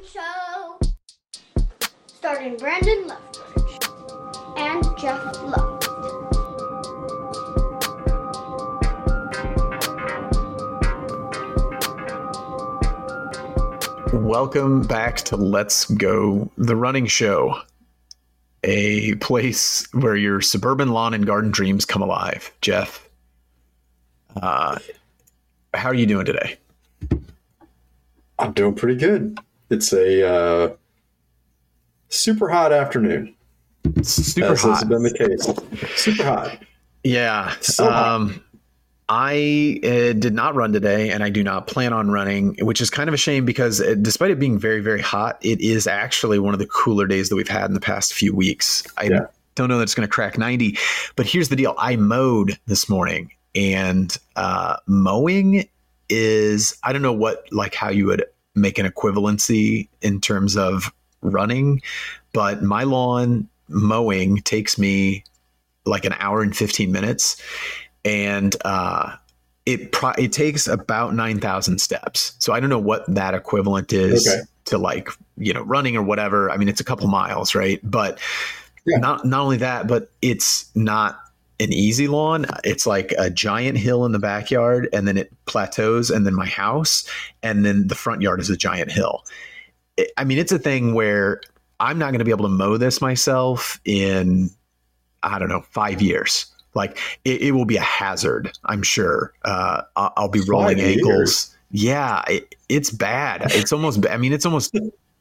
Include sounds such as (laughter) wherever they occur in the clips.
Running Show. Starring Brandon Leftwich and Jeff Love. Welcome back to Let's Go the Running Show, a place where your suburban lawn and garden dreams come alive. Jeff, uh, how are you doing today? I'm doing pretty good. It's a uh, super hot afternoon. Super as hot. has been the case. Super hot. Yeah. So hot. um, I uh, did not run today, and I do not plan on running, which is kind of a shame because uh, despite it being very, very hot, it is actually one of the cooler days that we've had in the past few weeks. I Yeah. don't know that it's going to crack 90, but here's the deal I mowed this morning, and uh, mowing is, I don't know what, like, how you would make an equivalency in terms of running, but my lawn mowing takes me like an hour and 15 minutes and uh, it pro- it takes about 9000 steps so i don't know what that equivalent is Okay. to like you know running or whatever i mean it's a couple miles right but Yeah. not not only that but it's not an easy lawn it's like a giant hill in the backyard and then it plateaus and then my house and then the front yard is a giant hill. It, i mean it's a thing where i'm not going to be able to mow this myself in i don't know five years. Like it, it will be a hazard i'm sure. Uh, I'll, I'll be rolling Five ankles. Years? yeah it, it's bad. It's almost i mean it's almost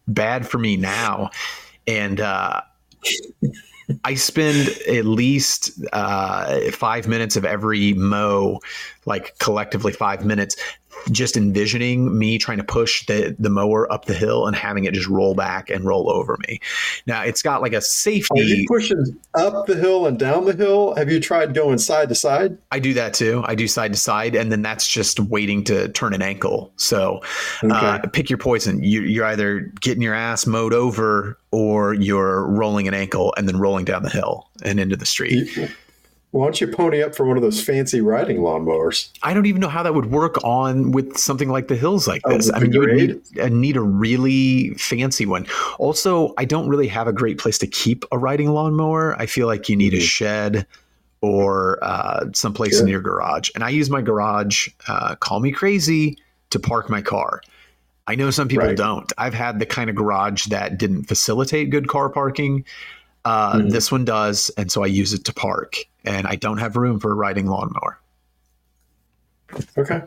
bad for me now. And uh, I spend at least uh, five minutes of every mow, like collectively five minutes, just envisioning me trying to push the, the mower up the hill and having it just roll back and roll over me. Now it's got like a Are safety. you pushing up the hill and down the hill? Have you tried going side to side? I do that too. I do side to side, and then that's just waiting to turn an ankle. So uh, pick your poison. You, you're either getting your ass mowed over or you're rolling an ankle and then rolling down the hill and into the street. Why don't you pony up for one of those fancy riding lawnmowers? I don't even know how that would work on with something like the hills like Oh, this. with I mean, you would need, uh, need a really fancy one. Also, I don't really have a great place to keep a riding lawnmower. I feel like you need a Mhm. shed or uh, someplace Sure. in your garage. And I use my garage, uh, call me crazy, to park my car. I know some people Right. don't. I've had the kind of garage that didn't facilitate good car parking. Uh, Mhm. This one does, and so I use it to park. And I don't have room for a riding lawnmower. Okay.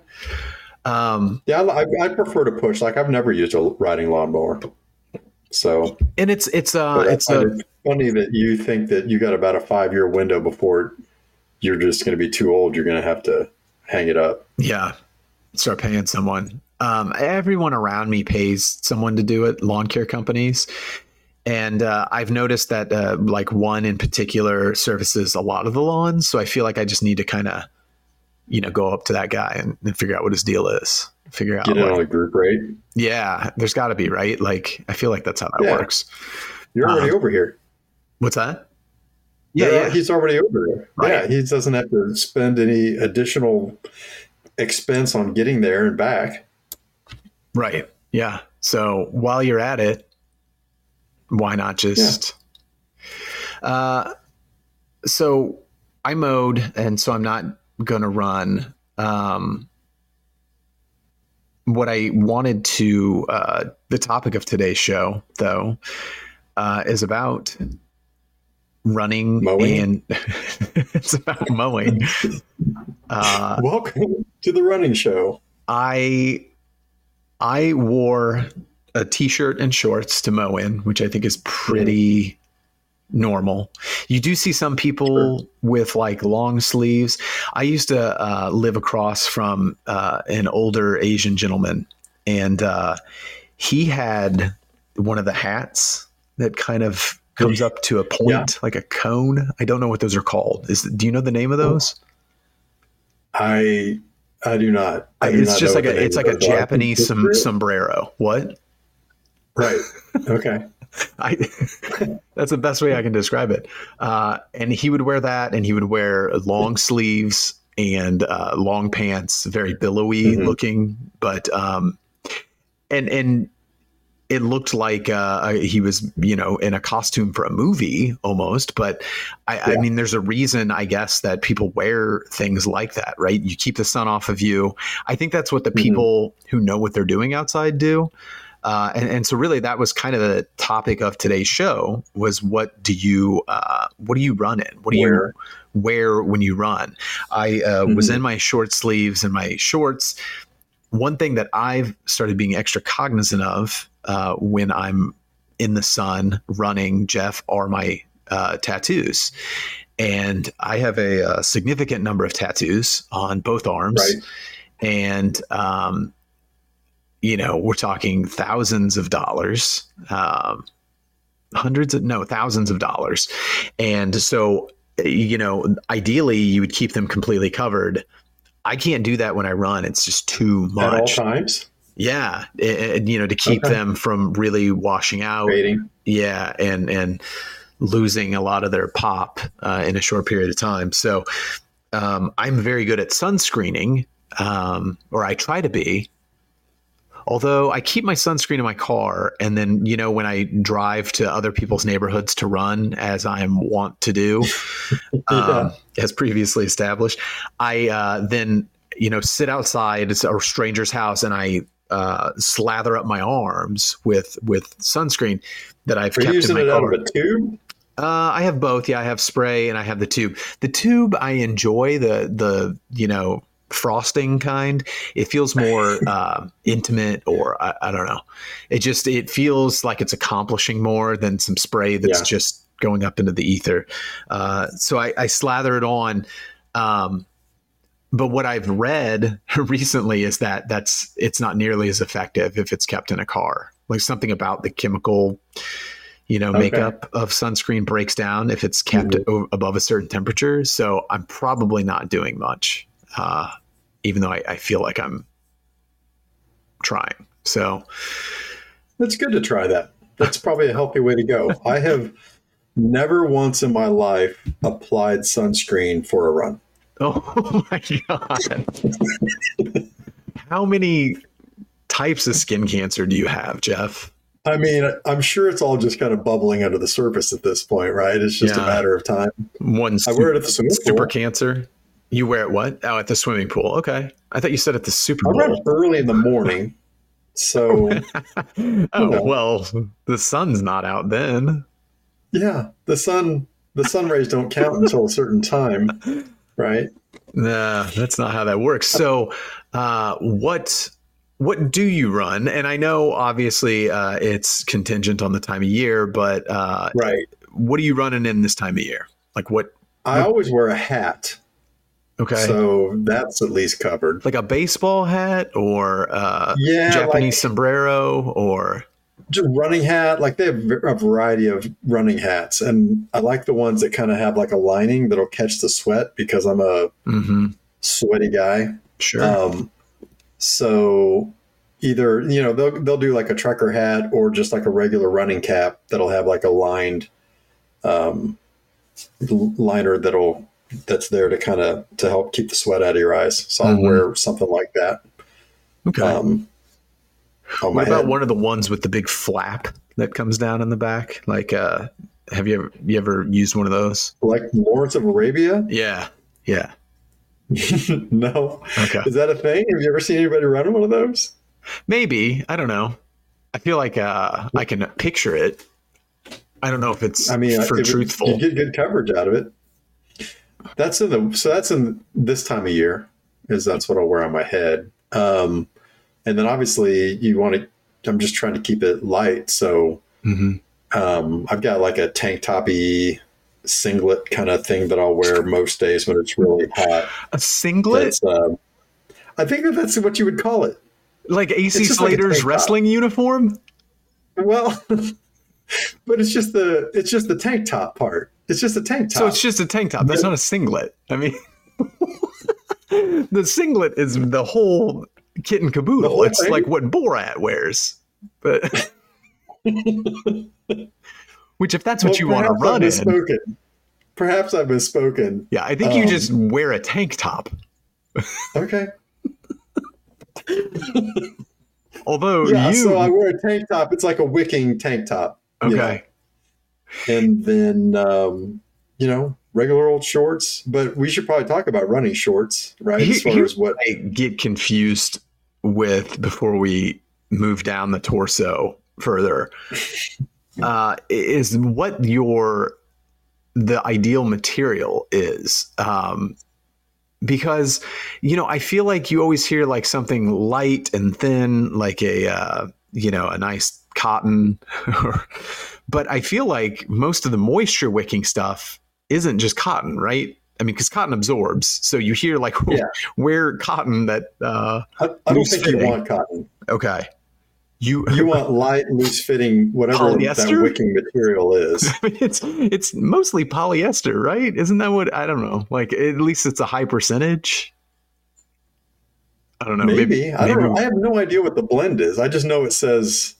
Um, Yeah, I, I prefer to push. Like I've never used a riding lawnmower, so and it's it's uh it's a it funny that you think that you got about a five year window before you're just going to be too old. You're going to have to hang it up. yeah start paying someone um everyone around me pays someone to do it lawn care companies and uh, i've noticed that uh, like one in particular services a lot of the lawns so i feel like i just need to kind of you know go up to that guy and, and figure out what his deal is figure out Get it like- on a group rate. yeah there's got to be right like i feel like that's how that Yeah. works You're already Uh-huh. over here. what's that yeah yeah he's already over there. Right. Yeah, he doesn't have to spend any additional expense on getting there and back. Right. Yeah. So while you're at it, why not just? Uh, so I mowed, and so I'm not gonna run. Um, what I wanted to, uh, the topic of today's show, though, uh, is about running Mowing? and (laughs) it's about mowing. Uh, Welcome to the running show. I I wore a t-shirt and shorts to mow in, which I think is pretty normal. You do see some people with like long sleeves. I used to uh, live across from uh, an older Asian gentleman, and uh, he had one of the hats that kind of comes up to a point, Yeah. like a cone. I don't know what those are called. Is do you know the name of those? I I do not. I do it's not just like a it's like a of those are. Japanese som- sombrero. What? Right. Okay. (laughs) I (laughs) that's the best way I can describe it. Uh, and he would wear that, and he would wear long sleeves and uh, long pants, very billowy Mhm. looking. But um, and and it looked like uh, he was, you know, in a costume for a movie almost. But I, I mean, there's a reason, I guess, that people wear things like that, right? You keep the sun off of you. I think that's what the Mhm. people who know what they're doing outside do. Uh, and, and so really that was kind of the topic of today's show was what do you uh, what do you run in what do you Wear. when you run i uh, was Mhm. in my short sleeves and my shorts one thing that i've started being extra cognizant of uh, when i'm in the sun running jeff are my uh, tattoos and i have a, uh significant number of tattoos on both arms Right. and um, you know we're talking thousands of dollars um, hundreds of no thousands of dollars. And so you know ideally you would keep them completely covered. I can't do that when i run. It's just too much. At all times, yeah. And, you know to keep Okay. them from really washing out. Rating. yeah. And and losing a lot of their pop uh, in a short period of time. So um, i'm very good at sunscreening um, or i try to be although i keep my sunscreen in my car and then you know when i drive to other people's neighborhoods to run as i'm wont to do (laughs) um, as previously established i uh, then you know sit outside a stranger's house and i uh, slather up my arms with with sunscreen that I've Are kept in my it out car. of a tube? Uh, I have both. Yeah, I have spray and I have the tube. The tube I enjoy the the you know frosting kind. It feels more uh, (laughs) intimate, or I, I don't know. It just it feels like it's accomplishing more than some spray that's Yeah. just going up into the ether. Uh, so I, I slather it on. Um, but what I've read (laughs) recently is that that's it's not nearly as effective if it's kept in a car. Like something about the chemical, you know, Okay. makeup of sunscreen breaks down if it's kept o- above a certain temperature. So I'm probably not doing much, uh, even though I, I feel like I'm trying. So It's good to try that. That's probably a healthy way to go. I have never once in my life applied sunscreen for a run. (laughs) Oh my god! How many types of skin cancer do you have, Jeff? I mean, I'm sure it's all just kind of bubbling under the surface at this point, right? It's just Yeah. a matter of time. One I wear it at the super pool. cancer. You wear it what? Oh, at the swimming pool. Okay, I thought you said at the Super I run Bowl. early in the morning, so (laughs) Oh know. well, the sun's not out then. yeah, the sun the sun rays don't count until a certain time, right? Nah, that's not how that works. So, uh, what what do you run? And I know obviously uh, it's contingent on the time of year, but uh, Right. what are you running in this time of year? Like what? I always wear a hat, Okay, so that's at least covered. like a baseball hat or uh, Yeah, Japanese like sombrero or just running hat. Like they have a variety of running hats, and I like the ones that kind of have like a lining that'll catch the sweat because I'm a Mhm. sweaty guy. sure. Um, so either you know they'll they'll do like a trucker hat or just like a regular running cap that'll have like a lined um, liner that'll that's there to kind of to help keep the sweat out of your eyes. So I'll Mhm. wear something like that. okay. Um, on my what about head. one of the ones with the big flap that comes down in the back? Like, uh, have you ever you ever used one of those? like Lawrence of Arabia? Yeah, yeah. (laughs) no, Okay. is that a thing? Have you ever seen anybody running one of those? Maybe I don't know. I feel like uh, I can picture it. I don't know if it's I mean, for it truthful. you get good coverage out of it. That's in the so that's in this time of year is that's what I'll wear on my head. Um, and then obviously you want to. I'm just trying to keep it light, so Mhm. um, I've got like a tank toppy singlet kind of thing that I'll wear most days when it's really hot. A singlet, um, I think that that's what you would call it. like AC it's just like a Slater's top. wrestling uniform. Well, (laughs) but it's just the it's just the tank top part. It's just a tank top. So it's just a tank top. That's not a singlet. I mean, (laughs) the singlet is the whole kit and caboodle. It's thing? like what Borat wears, but (laughs) which if that's what Well, you want to run in. Perhaps I've misspoken. yeah, I think you Um, just wear a tank top. Okay. Although yeah, you so I wear a tank top. It's like a wicking tank top. You know. okay. and then um, you know regular old shorts. But we should probably talk about running shorts, right? As far as what I get confused with before we move down the torso further (laughs) uh, is what your the ideal material is. Um, because you know, I feel like you always hear like something light and thin, like a uh, you know a nice cotton, (laughs) but I feel like most of the moisture wicking stuff isn't just cotton, right? I mean, because cotton absorbs, so you hear like (laughs) Yeah. wear cotton that uh, I, I don't think you want cotton. okay, you You (laughs) want light, loose fitting, whatever that wicking material is. I mean, it's it's mostly polyester, right? Isn't that what I don't know? Like at least it's a high percentage. I don't know. Maybe, I don't maybe- know. I have no idea what the blend is. I just know it says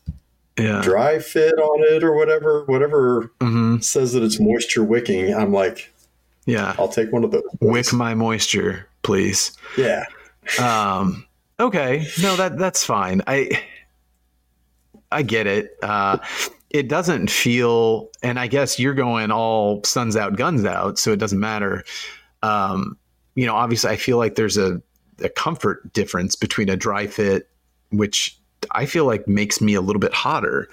Yeah. Dri-FIT on it or whatever. Whatever hmm says that it's moisture wicking. I'm like, Yeah. I'll take one of those. Wick my moisture, please. Yeah. Um, okay. No, that that's fine. I I get it. Uh, it doesn't feel, and I guess you're going all suns out, guns out, so it doesn't matter. Um, you know, obviously, I feel like there's a, a comfort difference between a Dri-FIT, which I feel like makes me a little bit hotter.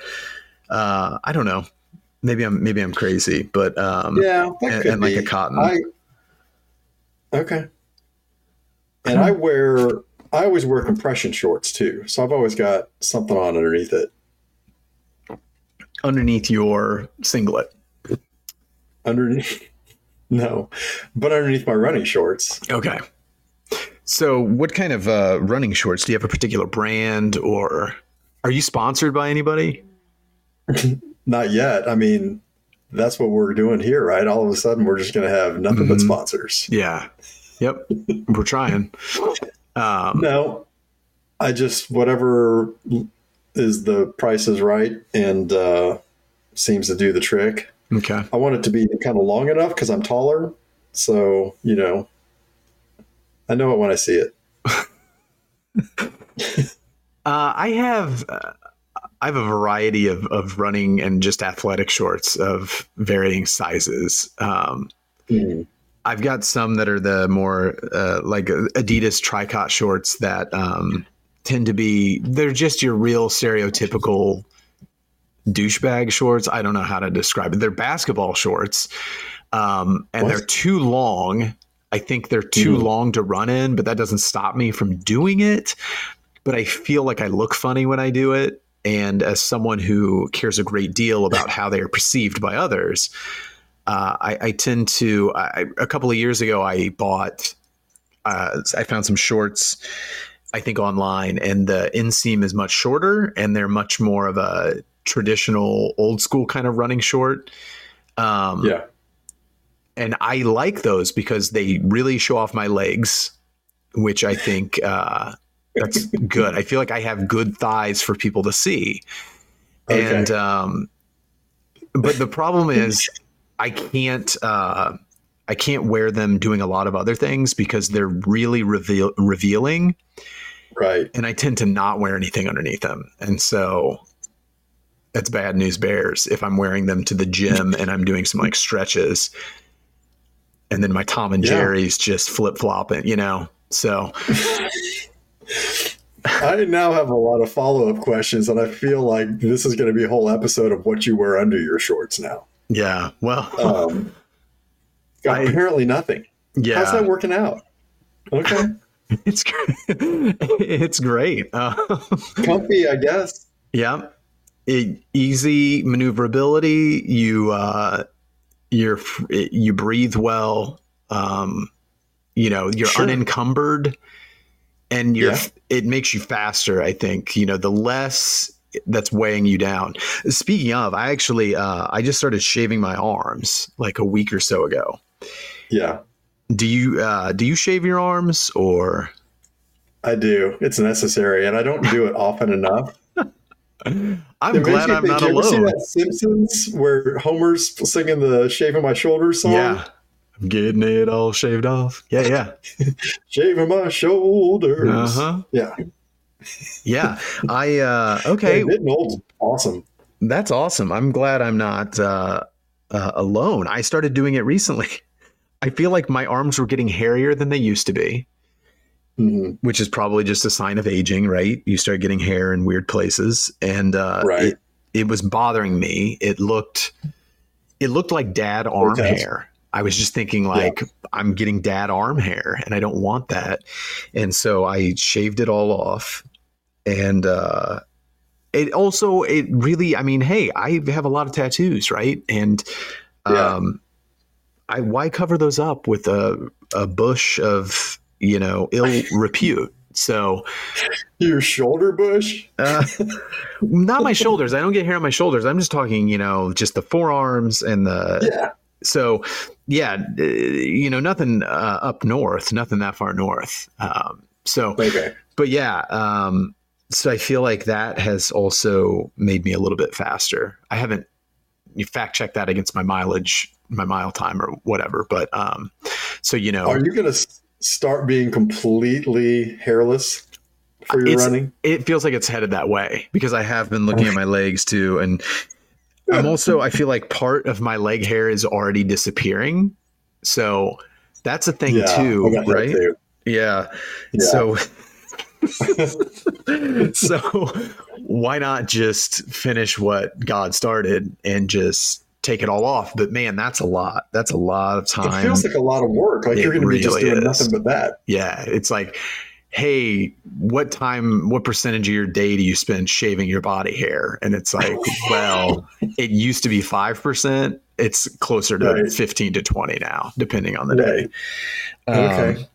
Uh, I don't know. Maybe I'm maybe I'm crazy, but um, Yeah, and, and like a cotton. I okay. And I wear I always wear compression shorts too, so I've always got something on underneath it. underneath your singlet. Underneath, (laughs) no, but underneath my running shorts. Okay. So, what kind of uh, running shorts? Do you have a particular brand, or are you sponsored by anybody? (laughs) Not yet. I mean, that's what we're doing here, right? All of a sudden, we're just going to have nothing but Mhm. sponsors. Yeah. Yep. We're trying. Um, No, I just whatever is the price is right and uh, seems to do the trick. okay. I want it to be kind of long enough because I'm taller. So, you know, I know it when I see it. (laughs) Uh, I have. Uh, I have a variety of, of running and just athletic shorts of varying sizes. Um, I've got some that are the more uh, like Adidas tricot shorts that um, tend to be they're just your real stereotypical douchebag shorts. I don't know how to describe it. They're basketball shorts, um, and What? they're too long. I think they're too Mhm. long to run in, but that doesn't stop me from doing it. But I feel like I look funny when I do it. And as someone who cares a great deal about how they are perceived by others, uh, I, I tend to. I, a couple of years ago, I bought. Uh, I found some shorts, I think online, and the inseam is much shorter, and they're much more of a traditional, old school kind of running short. Um, Yeah. And I like those because they really show off my legs, which I think uh, that's good. I feel like I have good thighs for people to see, Okay. and um, but the problem is I can't uh, I can't wear them doing a lot of other things because they're really reveal- revealing, Right. and I tend to not wear anything underneath them, and so. That's bad news bears if I'm wearing them to the gym and I'm doing some like stretches and then my Tom and Yeah. Jerry's just flip flopping, you know. So I now have a lot of follow up questions, and I feel like this is going to be a whole episode of what you wear under your shorts now. yeah, well, Um, I- apparently, nothing. yeah, How's that working out? Okay. (laughs) it's gr- (laughs) it's great. Uh, (laughs) Comfy, I guess. yeah, it, easy maneuverability. You uh, you're you breathe well. Um, you know, you're Sure. unencumbered, and you're Yeah. it makes you faster. I think you know the less that's weighing you down. Speaking of, I actually uh, I just started shaving my arms like a week or so ago. Yeah, Do you uh, do you shave your arms or? I do. It's necessary, and I don't do it often enough. I'm makes glad I'm not ever see alone. that Simpsons where Homer's singing the "Shaving My Shoulders" song? Yeah, I'm getting it all shaved off. Yeah, yeah. (laughs) Shaving my shoulders. Uh huh. Yeah. Yeah, I uh, (laughs) okay. Yeah, old's awesome. That's awesome. I'm glad I'm not uh, uh, alone. I started doing it recently. (laughs) I feel like my arms were getting hairier than they used to be, hmm which is probably just a sign of aging, right? You start getting hair in weird places, and uh, Right. it, it was bothering me. It looked, it looked like dad arm hair. I was just thinking like I'm getting dad arm hair, and I don't want that, and so I shaved it all off, and uh, it also it really i mean hey i have a lot of tattoos right and Yeah. um i why cover those up with a a bush of you know ill repute so Your shoulder bush. uh, not my shoulders i don't get hair on my shoulders i'm just talking you know just the forearms and the Yeah. so yeah uh, you know nothing uh, up north nothing that far north um so Okay. but yeah um so i feel like that has also made me a little bit faster i haven't you fact check that against my mileage my mile time or whatever but um so you know Are you going to start being completely hairless for your It's- running? it feels like it's headed that way because i have been looking at my legs too and i'm also i feel like part of my leg hair is already disappearing so that's a thing I too right too. yeah Yeah. So (laughs) (laughs) so why not just finish what God started and just take it all off? But man, that's a lot. That's a lot of time. it feels like a lot of work. Like It you're going to be just doing is. nothing but that. yeah, it's like hey, what time what percentage of your day do you spend shaving your body hair? And it's like, (laughs) well, it used to be 5%. It's closer to Right. 15 to 20 now, depending on the Right. day. Um, Okay.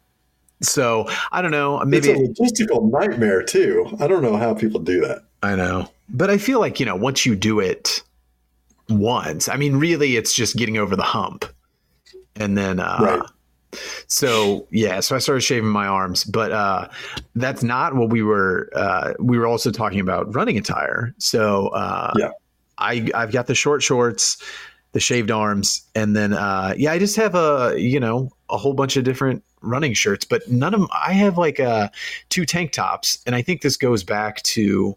so I don't know. Maybe it's a logistical nightmare too. I don't know how people do that. I know. But I feel like, you know, once you do it once, I mean, really, it's just getting over the hump. And then, uh, Right. so yeah, so I started shaving my arms, but uh, that's not what we were. Uh, we were also talking about running attire. So uh, Yeah. I I've got the short shorts, the shaved arms, and then uh, yeah, I just have a you know a whole bunch of different running shirts, but none of them. I have like uh, two tank tops, and I think this goes back to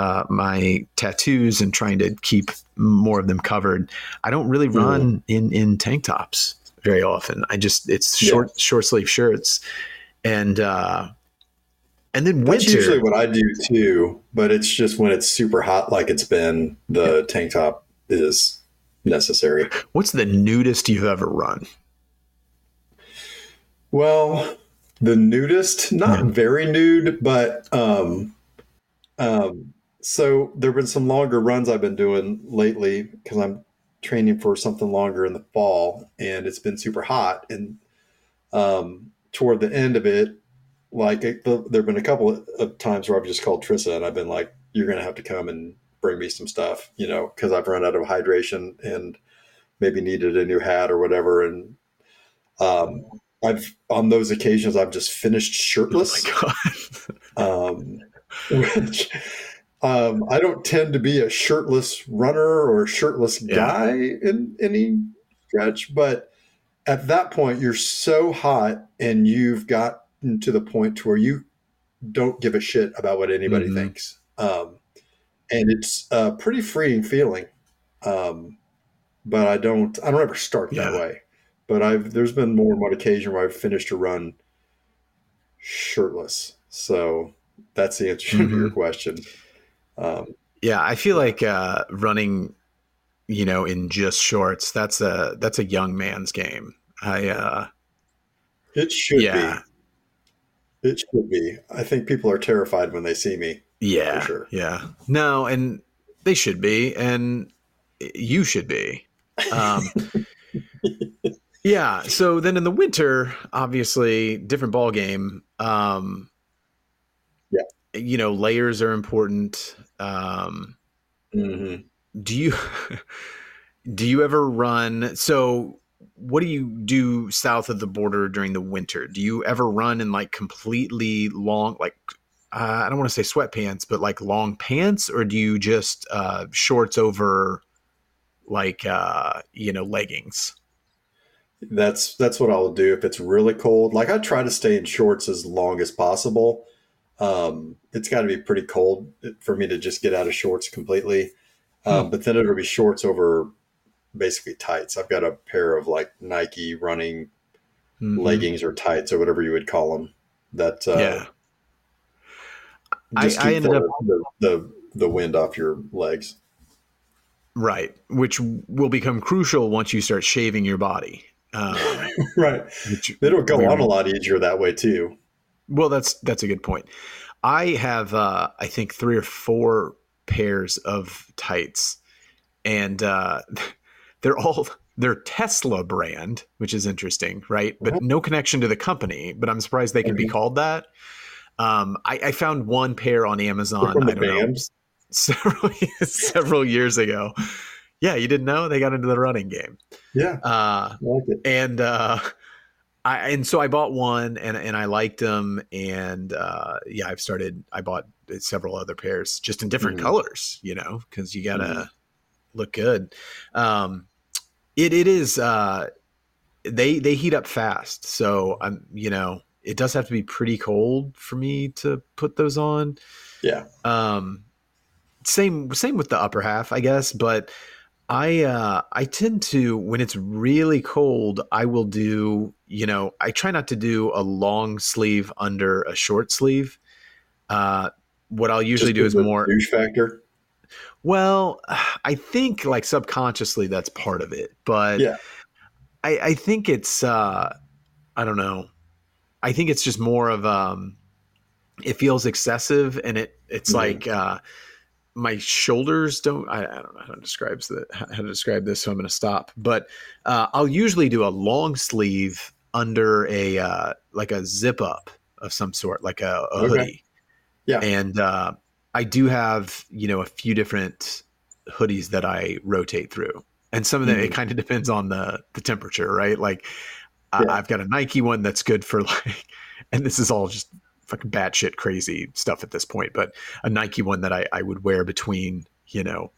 uh, my tattoos and trying to keep more of them covered. I don't really run in in tank tops very often. I just it's Yeah. short short sleeve shirts, and uh, and then winter. That's usually what I do too, but it's just when it's super hot, like it's been, the tank top is necessary. what's the nudist you've ever run? Well, the nudist, not Yeah. very nude, but um, um, so there have been some longer runs I've been doing lately because I'm training for something longer in the fall, and it's been super hot. And um, toward the end of it, like it, the, there have been a couple of, times where I've just called Trissa and I've been like, "You're going to have to come and bring me some stuff," you know, because I've run out of hydration and maybe needed a new hat or whatever, and um, I've on those occasions I've just finished shirtless, Oh my god! um, (laughs) which um, I don't tend to be a shirtless runner or a shirtless Yeah. guy in any stretch, but at that point you're so hot and you've gotten to the point to where you don't give a shit about what anybody Mhm. thinks, um, and it's a pretty freeing feeling. Um, but I don't I don't ever start that Yeah. way. But I've there's been more than one occasion where I've finished a run shirtless. So that's the answer (laughs) to your Mhm. question. Um, Yeah, I feel like uh, running, you know, in just shorts. That's a that's a young man's game. I uh, it should yeah, be. It should be. I think people are terrified when they see me. yeah, For sure. yeah. No, and they should be, and you should be. Um, (laughs) yeah. So then in the winter, obviously, different ball game. Um, Yeah. You know, layers are important. Um, hmm do you (laughs) do you ever run so what do you do south of the border during the winter do you ever run in like completely long like uh, i don't want to say sweatpants but like long pants or do you just uh shorts over like uh you know leggings That's that's what I'll do if it's really cold. Like I try to stay in shorts as long as possible. Um, it's got to be pretty cold for me to just get out of shorts completely. Um, Hmm. But then it'll be shorts over basically tights. I've got a pair of like Nike running Mhm. leggings or tights or whatever you would call them. That uh, yeah. I- just I keep ended the, up- the, the the wind off your legs. Right. Which will become crucial once you start shaving your body. Um, (laughs) right. It'll go on a lot easier that way too. Well, that's that's a good point. I have uh, I think three or four pairs of tights, and uh, (laughs) they're all they're Tesla brand, which is interesting, right? But no connection to the company. But I'm surprised they can be Mhm. called that. Um, I, I found one pair on Amazon. I don't know, (laughs) several several years ago. Yeah, you didn't know they got into the running game. Yeah, Uh, I like it. and uh I and so I bought one and and I liked them and uh yeah I've started I bought several other pairs just in different Mhm. colors you know because you gotta Mhm. look good um it it is uh they they heat up fast so I'm you know it does have to be pretty cold for me to put those on Yeah. um same same with the upper half i guess but i uh i tend to when it's really cold i will do you know i try not to do a long sleeve under a short sleeve uh what i'll usually do is more douche factor. well i think like subconsciously that's part of it but Yeah. i i think it's uh i don't know i think it's just more of um it feels excessive and it it's Mhm. like uh my shoulders don't I, I don't know how to describe that how to describe this so i'm going to stop but uh, i'll usually do a long sleeve under a uh, like a zip up of some sort like a, a Okay. hoodie Yeah. and uh, i do have you know a few different hoodies that i rotate through and some of them it Mhm. kind of depends on the the temperature right like I, I've got a nike one that's good for (laughs) like and this is all just fucking batshit crazy stuff at this point but a Nike one that I, I would wear between, you know,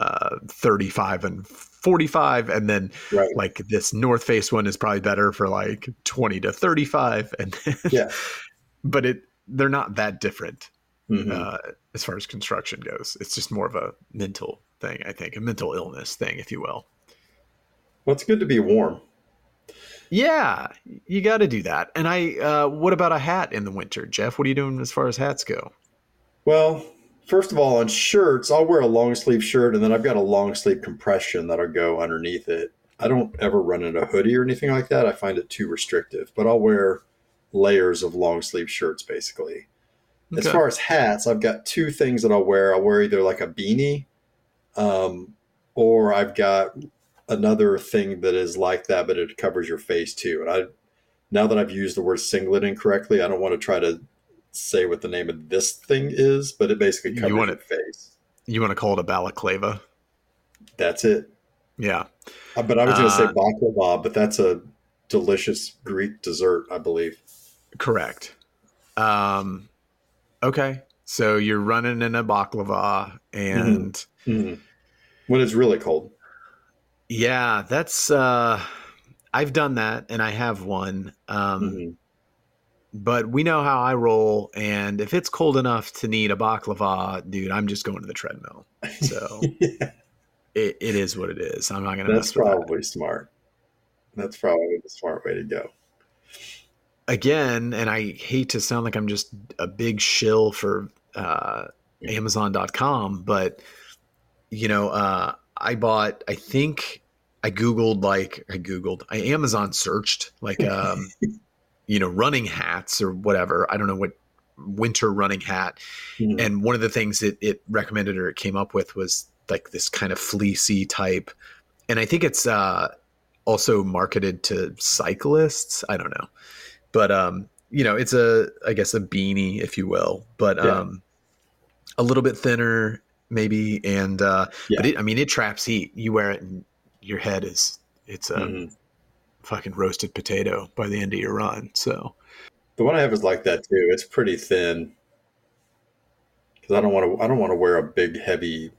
uh, 35 and 45. And then Right. like this North Face one is probably better for like 20 to 35. And then, Yeah. (laughs) but it, they're not that different Mhm. uh, as far as construction goes. It's just more of a mental thing, I think, a mental illness thing, if you will. well, it's good to be warm. Yeah, you got to do that. And I, uh, what about a hat in the winter, Jeff? What are you doing as far as hats go? Well, first of all, on shirts, I'll wear a long sleeve shirt and then I've got a long sleeve compression that'll go underneath it. I don't ever run in a hoodie or anything like that. I find it too restrictive, but I'll wear layers of long sleeve shirts basically. As far as hats, I've got two things that I'll wear. I'll wear either like a beanie, um, or I've got another thing that is like that, but it covers your face too. And I, now that I've used the word singlet incorrectly, I don't want to try to say what the name of this thing is, but it basically You covers want your it- face. you want to call it a balaclava? That's it. Yeah. Uh, But I was going to say Uh, baklava, but that's a delicious Greek dessert, I believe. Correct. Um, okay. So you're running in a baklava, and Mhm. When it's really cold. yeah, that's. Uh, I've done that, and I have one. Um, Mhm. But we know how I roll, and if it's cold enough to need a baklava, dude, I'm just going to the treadmill. So (laughs) Yeah, it, it is what it is. I'm not going to that's mess with that. probably smart. That's probably the smart way to go. again, and I hate to sound like I'm just a big shill for uh, Amazon.com, but you know, uh, I bought. I think I googled like I googled. I Amazon searched like um, (laughs) you know running hats or whatever. I don't know what winter running hat. Mhm. And one of the things it, it recommended or it came up with was like this kind of fleecy type. And I think it's uh, also marketed to cyclists. I don't know. But, um, you know, it's a, I guess, a beanie, if you will, but Yeah. um, a little bit thinner, maybe. And, uh, Yeah. but it, I mean, it traps heat. You wear it and your head is, it's a Mhm. Fucking roasted potato by the end of your run. So, The one I have is like that too. It's pretty thin because I don't want to. I don't want to wear a big, heavy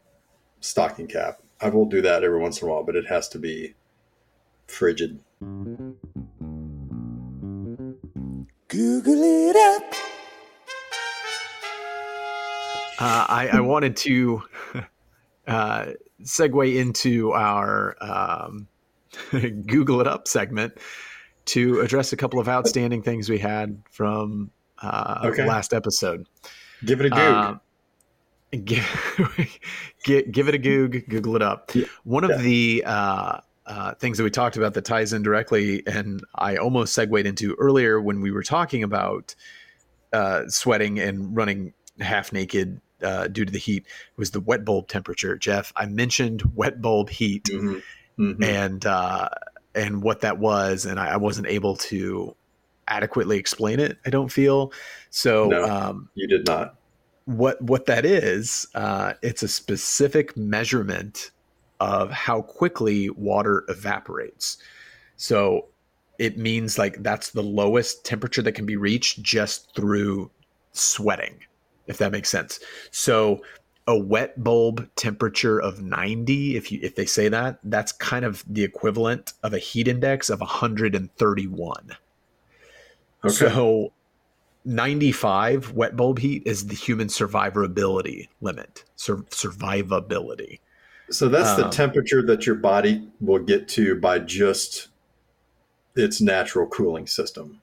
stocking cap. I will do that every once in a while, but it has to be frigid. Google it up. Uh, I, I wanted to (laughs) uh, segue into our um, (laughs) Google it up segment to address a couple of outstanding things we had from uh, Okay. last episode. Give it a goog. Um, give, (laughs) give, it a goog, Google it up. Yeah. One of Yeah. the uh, uh, things that we talked about that ties in directly, and I almost segued into earlier when we were talking about uh, sweating and running half naked uh, due to the heat, was the wet bulb temperature. Jeff, I mentioned wet bulb heat Mhm. Mhm. and uh, and what that was, and I, I wasn't able to adequately explain it. I don't feel so. No. Um, you did not. what what that is uh, it's a specific measurement of how quickly water evaporates so it means like that's the lowest temperature that can be reached just through sweating if that makes sense so a wet bulb temperature of 90 if you if they say that that's kind of the equivalent of a heat index of 131 Okay. so 95 wet bulb heat is the human survivability limit. Sur- survivability. So that's the Um, temperature that your body will get to by just its natural cooling system.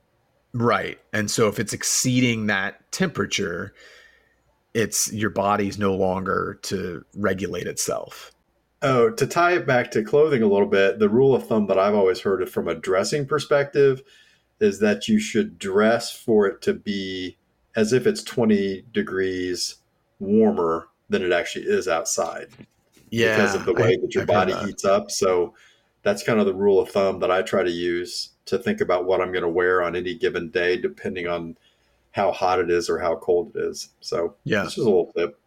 Right. And so if it's exceeding that temperature, it's your body's no longer to regulate itself. Oh, to tie it back to clothing a little bit, the rule of thumb that I've always heard from a dressing perspective is that you should dress for it to be as if it's 20 degrees warmer than it actually is outside Yeah. because of the way I- that your I've body that. heats up. So that's kind of the rule of thumb that I try to use to think about what I'm going to wear on any given day, depending on how hot it is or how cold it is. So Yeah. this is a little tip.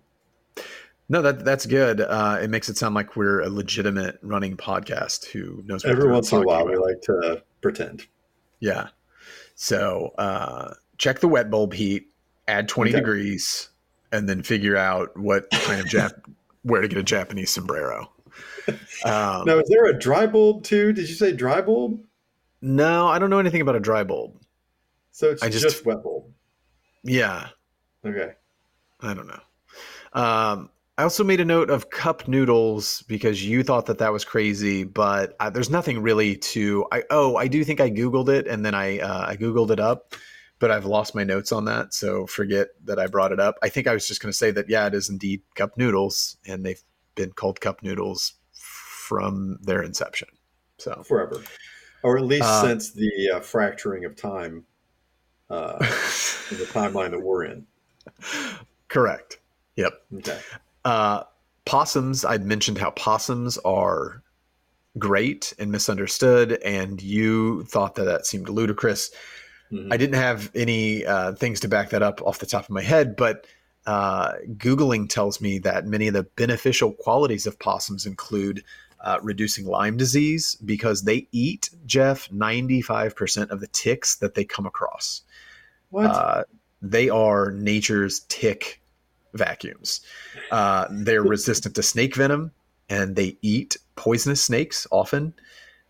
No, that that's good. Uh, it makes it sound like we're a legitimate running podcast who knows what Every once in a while, we like to pretend. Yeah. So uh, check the wet bulb heat, add 20 Okay. degrees, and then figure out what kind of Jap- (laughs) where to get a Japanese sombrero. (laughs) Um, Now, is there a dry bulb too? Did you say dry bulb? no, I don't know anything about a dry bulb. So it's I just, just- wet bulb. Yeah, Okay. I don't know. Um, I also made a note of cup noodles because you thought that that was crazy, but I, there's nothing really to. I oh, I do think I googled it and then I uh, I googled it up, but I've lost my notes on that, so forget that I brought it up. I think I was just going to say that yeah, it is indeed cup noodles, and they've been called cup noodles from their inception. So Forever. Or at least Uh, since the uh, fracturing of time uh, in the timeline that we're in. (laughs) correct. Yep. Okay. Uh, possums, I'd mentioned how possums are great and misunderstood, and you thought that that seemed ludicrous. Mhm. I didn't have any uh, things to back that up off the top of my head, but uh, Googling tells me that many of the beneficial qualities of possums include uh, reducing Lyme disease because they eat, Jeff, 95% of the ticks that they come across. What? Uh, they are nature's tick vacuums. Uh, they're (laughs) resistant to snake venom and they eat poisonous snakes often.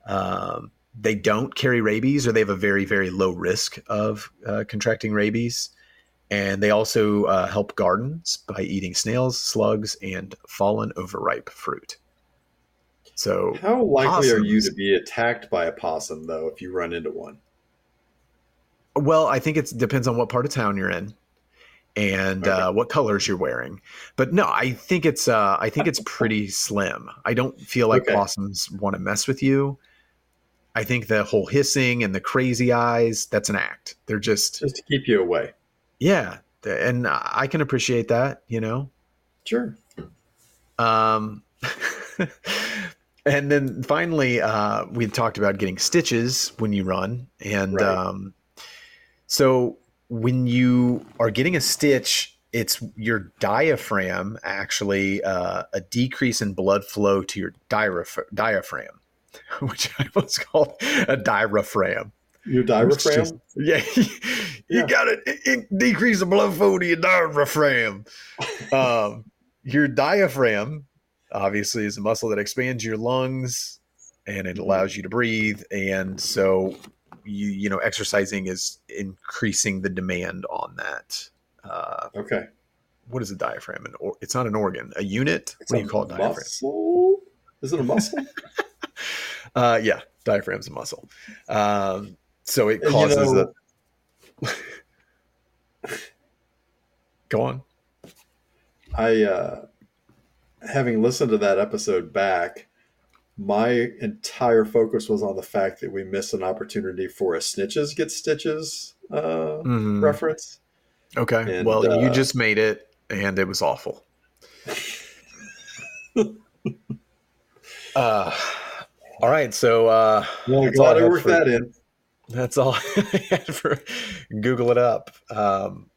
Um, they don't carry rabies or they have a very, very low risk of uh, contracting rabies. And they also uh, help gardens by eating snails, slugs, and fallen overripe fruit. So How likely are you to be attacked by a possum, though, if you run into one? Well, I think it depends on what part of town you're in and Okay. uh, what colors you're wearing. But no, I think it's uh, I think it's (laughs) pretty slim. I don't feel like Okay. possums want to mess with you. I think the whole hissing and the crazy eyes, that's an act. They're just Just to keep you away. yeah, and I can appreciate that, you know. Sure. Um, (laughs) and then finally, uh, we talked about getting stitches when you run, and Right. um, so when you are getting a stitch, it's your diaphragm actually uh, a decrease in blood flow to your diaph- diaphragm, (laughs) which I was called a diaphragm. Your diaphragm? just- (laughs) yeah, you Yeah. got to decrease the blood flow to your diaphragm. (laughs) um, your diaphragm, obviously, is a muscle that expands your lungs and it allows you to breathe. And so, you you know, exercising is increasing the demand on that. Uh, okay. what is a diaphragm? An or, it's not an organ, a unit. It's what do you call it? Diaphragm. muscle? Is it a muscle? (laughs) Uh, yeah, diaphragm's a muscle. Um, so it And, you causes know- a. (laughs) Go on. I, uh, having listened to that episode back, my entire focus was on the fact that we missed an opportunity for a snitches get stitches uh, Mhm. reference. Okay. And, well, you uh, just made it, and it was awful. (laughs) uh, all right. So uh, Well, That's all I glad I worked for- that in. that's all (laughs) I had for Google it up. Um,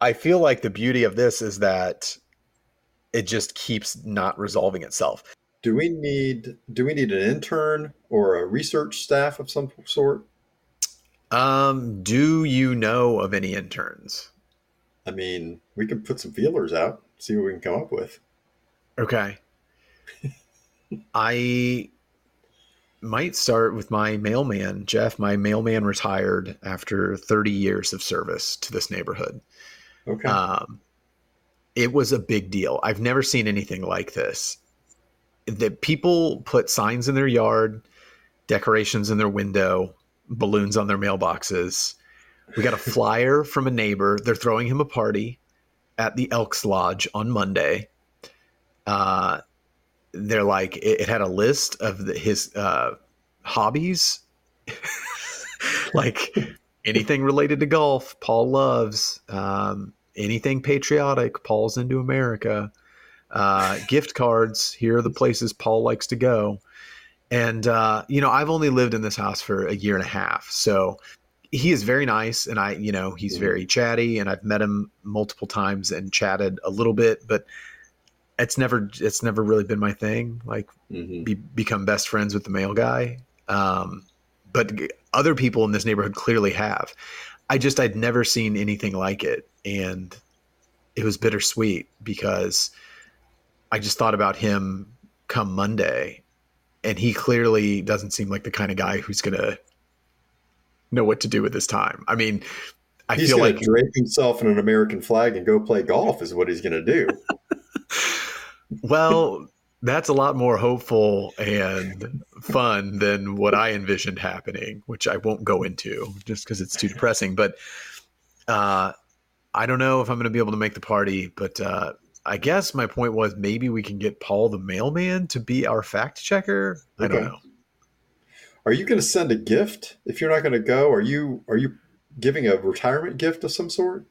I feel like the beauty of this is that it just keeps not resolving itself. Do we need do we need an intern or a research staff of some sort? Um, do you know of any interns? I mean, we can put some feelers out, see what we can come up with. Okay. (laughs) I might start with my mailman, Jeff. My mailman retired after 30 years of service to this neighborhood. Okay. Um, it was a big deal. I've never seen anything like this. That people put signs in their yard, decorations in their window, balloons on their mailboxes. We got a (laughs) flyer from a neighbor. They're throwing him a party at the Elks Lodge on Monday. Uh, they're like, it, it had a list of the, his uh, hobbies, (laughs) like (laughs) anything related to golf. Paul loves um, anything patriotic. Paul's into America. Uh, gift cards. Here are the places Paul likes to go. And uh, you know, I've only lived in this house for a year and a half, so he is very nice, and I, you know, he's Mhm. very chatty, and I've met him multiple times and chatted a little bit, but it's never, it's never really been my thing. Like Mhm. be, become best friends with the mail guy. Um, but other people in this neighborhood clearly have. I just I'd never seen anything like it, and it was bittersweet because I just thought about him come Monday, and he clearly doesn't seem like the kind of guy who's gonna know what to do with his time. I mean, I He's feel like drape himself in an American flag and go play golf is what he's going to do. (laughs) Well, that's a lot more hopeful and fun than what I envisioned happening, which I won't go into just because it's too depressing. But uh, I don't know if I'm going to be able to make the party. But uh, I guess my point was maybe we can get Paul the mailman to be our fact checker. I don't know. Are you going to send a gift if you're not going to go? Are you are you giving a retirement gift of some sort?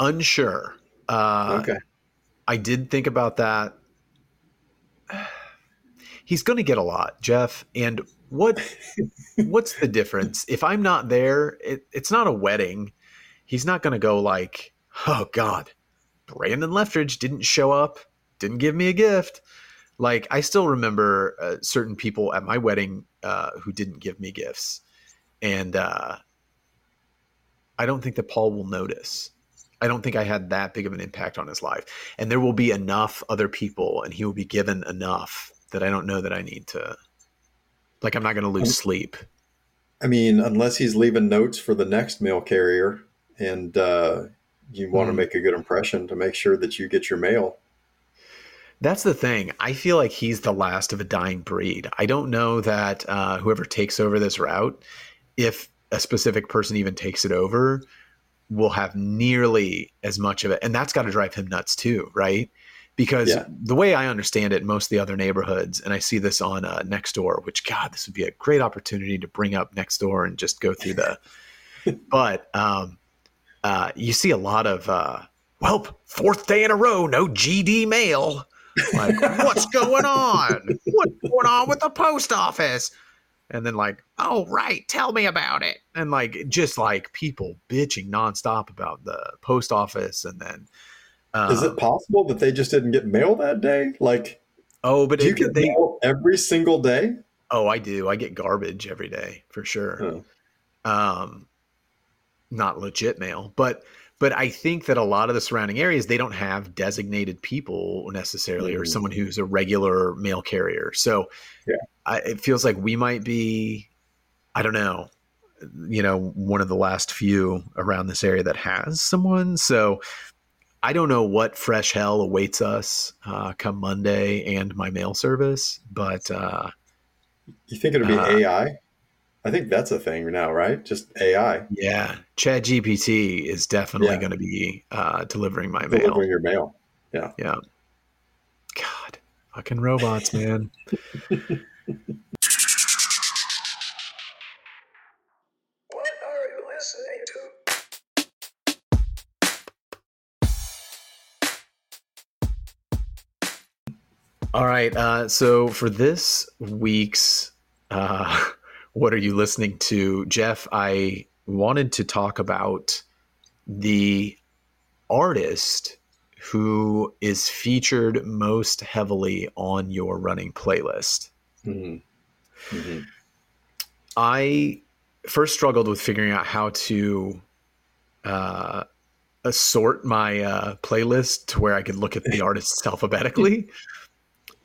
Unsure. Uh, okay. I did think about that. He's going to get a lot, Jeff. And what what's the difference? If I'm not there, it, it's not a wedding. He's not going to go like, "Oh God, Brandon Leftridge didn't show up, didn't give me a gift." Like I still remember uh, certain people at my wedding uh, who didn't give me gifts, and uh, I don't think that Paul will notice. I don't think I had that big of an impact on his life. And there will be enough other people and he will be given enough that I don't know that I need to like I'm not going to lose sleep. I mean, unless he's leaving notes for the next mail carrier, and uh, you want to Hmm. make a good impression to make sure that you get your mail. That's the thing. I feel like he's the last of a dying breed. I don't know that uh, whoever takes over this route, if a specific person even takes it over, will have nearly as much of it. And that's got to drive him nuts too, right? Because Yeah. the way I understand it, most of the other neighborhoods, and I see this on uh, Nextdoor, which God, this would be a great opportunity to bring up Nextdoor and just go through the. (laughs) but um, uh, you see a lot of, uh, well, fourth day in a row, no GD mail. Like, (laughs) what's going on? What's going on with the post office? And then like, oh right, tell me about it. And like, just like people bitching nonstop about the post office, and then uh, Is it possible that they just didn't get mail that day? Like, oh, but do you it, get they, mail every single day? oh, I do. I get garbage every day for sure. Um, not legit mail, but but I think that a lot of the surrounding areas they don't have designated people necessarily, or Mhm. someone who's a regular mail carrier. So Yeah. I, it feels like we might be, I don't know, you know, one of the last few around this area that has someone. So I don't know what fresh hell awaits us uh, come Monday and my mail service, but uh, You think it'll be Uh, AI? I think that's a thing now, right? Just AI yeah, Chat GPT is definitely Yeah. going to be uh, delivering my mail. delivering your mail. Yeah. Yeah. God, fucking robots, man. (laughs) All right. Uh, so for this week's uh, (laughs) What Are You Listening to, Jeff, I wanted to talk about the artist who is featured most heavily on your running playlist. hmm hmm I first struggled with figuring out how to uh, assort my uh, playlist to where I could look at the (laughs) artists alphabetically.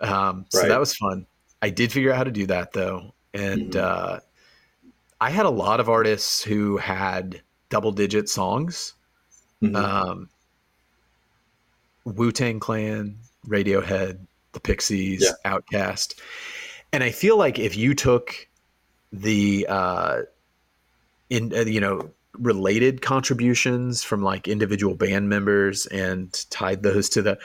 Um, so Right. that was fun. I did figure out how to do that though, and Mhm. uh, I had a lot of artists who had double-digit songs. Mhm. Um, Wu Tang Clan, Radiohead, The Pixies, Yeah. OutKast, and I feel like if you took the uh, in uh, you know related contributions from like individual band members and tied those to the,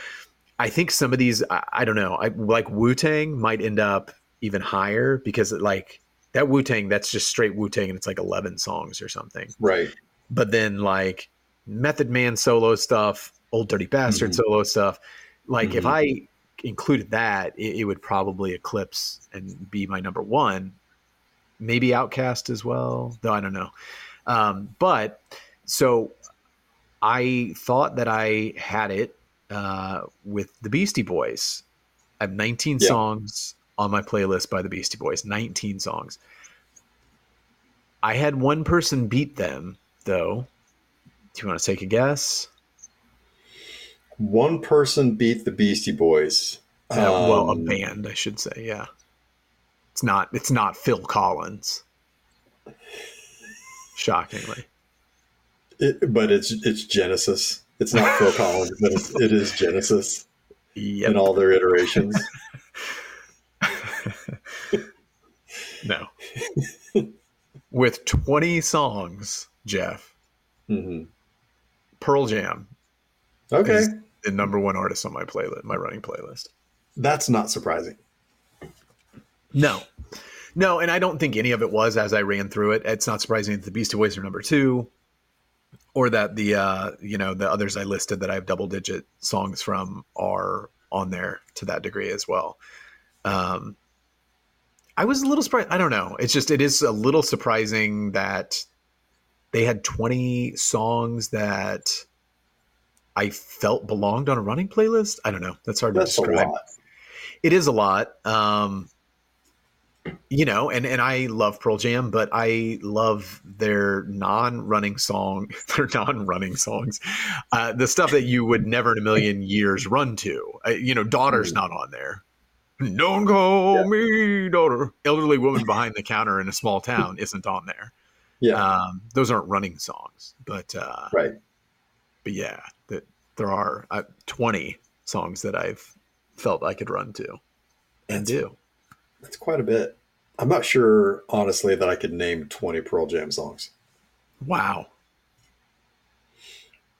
I think some of these I, I don't know I like Wu Tang might end up even higher because it, like that Wu Tang that's just straight Wu Tang and it's like eleven songs or something right. but then like Method Man solo stuff, Ol' Dirty Bastard Mhm. solo stuff. Like if Mhm. I included that, it, it would probably eclipse and be my number one. Maybe OutKast as well, though I don't know. Um, but so I thought that I had it uh, with the Beastie Boys. I have 19 Yeah. songs on my playlist by the Beastie Boys. 19 songs. I had one person beat them, though. Do you want to take a guess? One person beat the Beastie Boys. Uh, well, a Um, band, I should say. Yeah, it's not. It's not Phil Collins. Shockingly, it- but it's it's Genesis. It's not Phil Collins, but it's, it is Genesis yep. in all their iterations. (laughs) no. With 20 songs, Jeff, hmm Pearl Jam Okay, is the number one artist on my playlist, my running playlist. that's not surprising. No, no, and I don't think any of it was as I ran through it. It's not surprising that the Beastie Boys are number two, or that the uh, you know the others I listed that I have double digit songs from are on there to that degree as well. Um, I was a little surprised. I don't know. It's just it is a little surprising that they had twenty songs that I felt belonged on a running playlist. I don't know. That's hard That's to describe it is a lot um you know and and i love pearl jam but i love their non-running song (laughs) their non-running songs uh the stuff that you would never in a million years run to uh, you know daughter's Mhm. not on there don't call Yeah. me daughter elderly woman behind the counter in a small town isn't on there Yeah, um those aren't running songs but uh right. but yeah that there are uh, 20 songs that i've felt i could run to and That's- do That's quite a bit. I'm not sure, honestly, that I could name 20 Pearl Jam songs. Wow.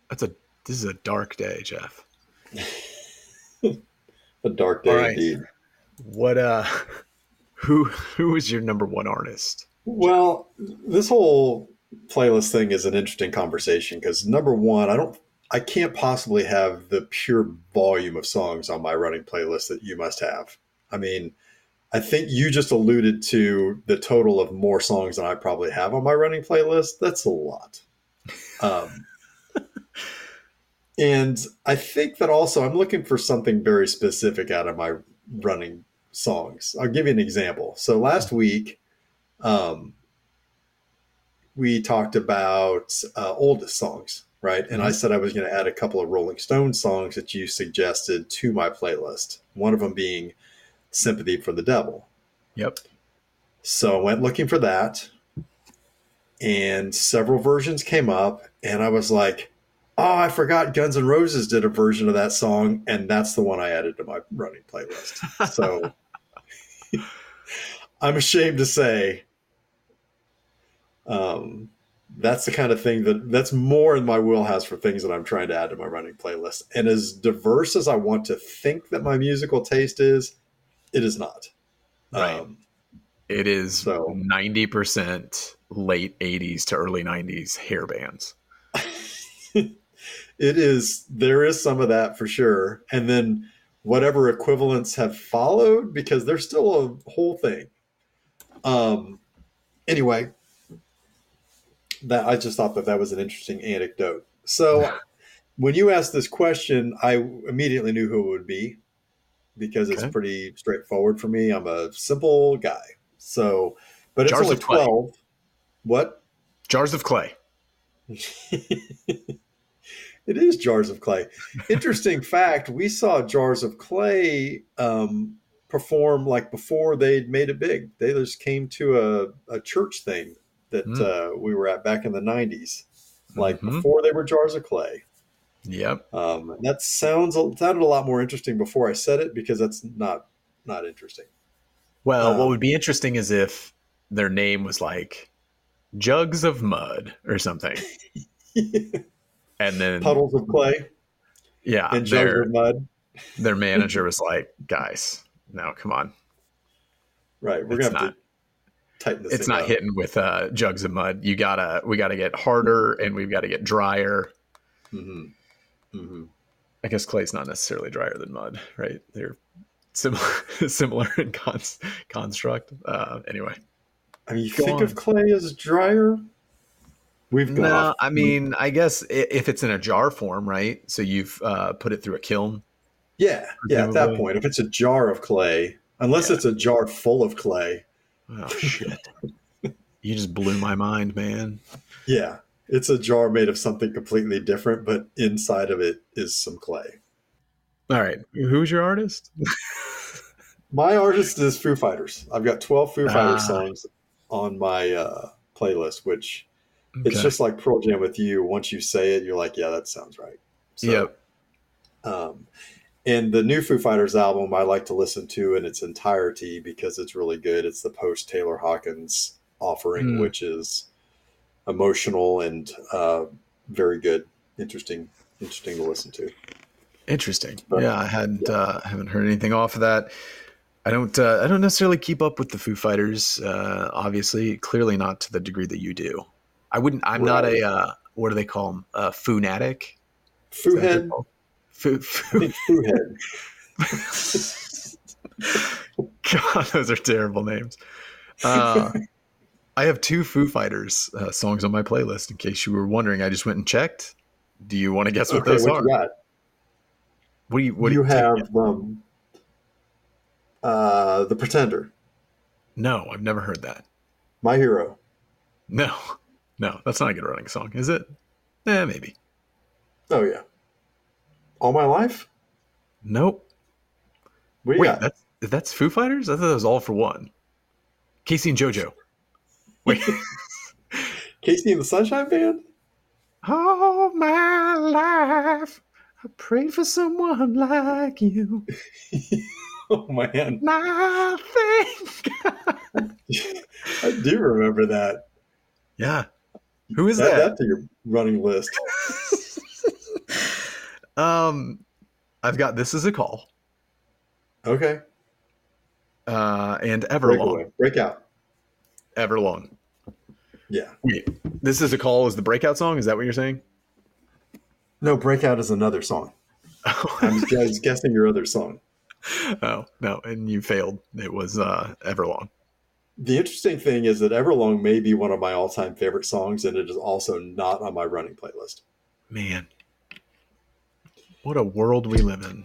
That's a this is a dark day, Jeff. (laughs) A dark day right. indeed. What uh (laughs) who who is your number one artist? Well, this whole playlist thing is an interesting conversation because number one, I don't, I can't possibly have the pure volume of songs on my running playlist that you must have. I mean, I think you just alluded to the total of more songs than I probably have on my running playlist. That's a lot. Um, (laughs) and I think that also I'm looking for something very specific out of my running songs. I'll give you an example. So last week, um, we talked about uh, oldest songs, right? And I said I was going to add a couple of Rolling Stones songs that you suggested to my playlist. One of them being "Sympathy for the Devil." Yep. So I went looking for that, and several versions came up, and I was like, oh, I forgot Guns N' Roses did a version of that song, and that's the one I added to my running playlist. So (laughs) I'm ashamed to say, um, that's the kind of thing that that's more in my wheelhouse for things that I'm trying to add to my running playlist. And as diverse as I want to think that my musical taste is, it is not. Right. Um, It is So- 90% late 80s to early 90s hair bands. (laughs) it is there is some of that for sure and then whatever equivalents have followed because there's still a whole thing um anyway that i just thought that that was an interesting anecdote so (laughs) when you asked this question i immediately knew who it would be because it's pretty straightforward for me i'm a simple guy so but it's Jars only of Clay. 12 what Jars of Clay. (laughs) it is jars of clay. Interesting (laughs) fact: we saw jars of clay um, perform like before they'd made it big. They just came to a, a church thing that Mm. uh, we were at back in the '90s, like Mhm. before they were jars of clay. Yep. Um, that sounds sounded a lot more interesting before I said it because that's not not interesting. Well, what Um, would be interesting is if their name was like Jugs of Mud or something. (laughs) And then, Puddles of clay yeah, and jugs of mud. their (laughs) manager was like, guys, no, come on. Right, we're it's gonna have not- to tighten this. It's not up. hitting with uh, jugs of mud. You gotta, we gotta get harder and we've got to get drier. hmm hmm I guess clay's not necessarily drier than mud, right? They're similar, (laughs) similar in cons- construct. Uh, anyway, I mean, you Go think on. of clay as drier? We've gone no. I mean, I guess if it's in a jar form, right? So you've uh, put it through a kiln. yeah, yeah. At that point, if it's a jar of clay, unless Yeah. it's a jar full of clay, Oh shit! (laughs) you just blew my mind, man. (laughs) yeah, it's a jar made of something completely different, but inside of it is some clay. All right, who's your artist? (laughs) My artist is Foo Fighters. I've got twelve Foo Fighters Ah. songs on my uh, playlist, which it's just like Pearl Jam with you. Once you say it, you're like, yeah, that sounds right. So, yep. Um, and the new Foo Fighters album I like to listen to in its entirety because it's really good. It's the post Taylor Hawkins offering, Hmm. which is emotional and uh, very good, interesting, interesting to listen to. Interesting. But- yeah, I hadn't uh, haven't heard anything off of that. I don't uh, I don't necessarily keep up with the Foo Fighters. Uh, obviously, clearly not to the degree that you do. I wouldn't. I'm not a uh, what do they call them? A foonatic. Foo Head, foo, Foo Head. (laughs) (laughs) God, those are terrible names. Uh, I have two Foo Fighters uh, songs on my playlist. In case you were wondering, I just went and checked. Do you want to guess what Okay, those what are? you got? What do you? What do you you have um, uh, the Pretender, No, I've never heard that. My Hero. No, no, that's not a good running song, is it? Eh, maybe. Oh yeah, All My Life. Nope. What do you Wait, got? that's that's Foo Fighters. I thought that was all for one. K-Ci and JoJo. Wait. (laughs) KC and the Sunshine Band. all my life, I prayed for someone like you. (laughs) oh man, Nothing. (laughs) I do remember that. yeah. Who is Add that? that to your running list. um, I've got this is a call. Okay. Uh, and Everlong. Breakaway. Everlong. Breakout. Everlong. Yeah. Wait, this is a call is the breakout song? Is that what you're saying? No, Breakout is another song. (laughs) I'm just was guessing your other song. oh no, and you failed. It was uh, Everlong. The interesting thing is that Everlong may be one of my all-time favorite songs, and it is also not on my running playlist. Man, what a world we live in.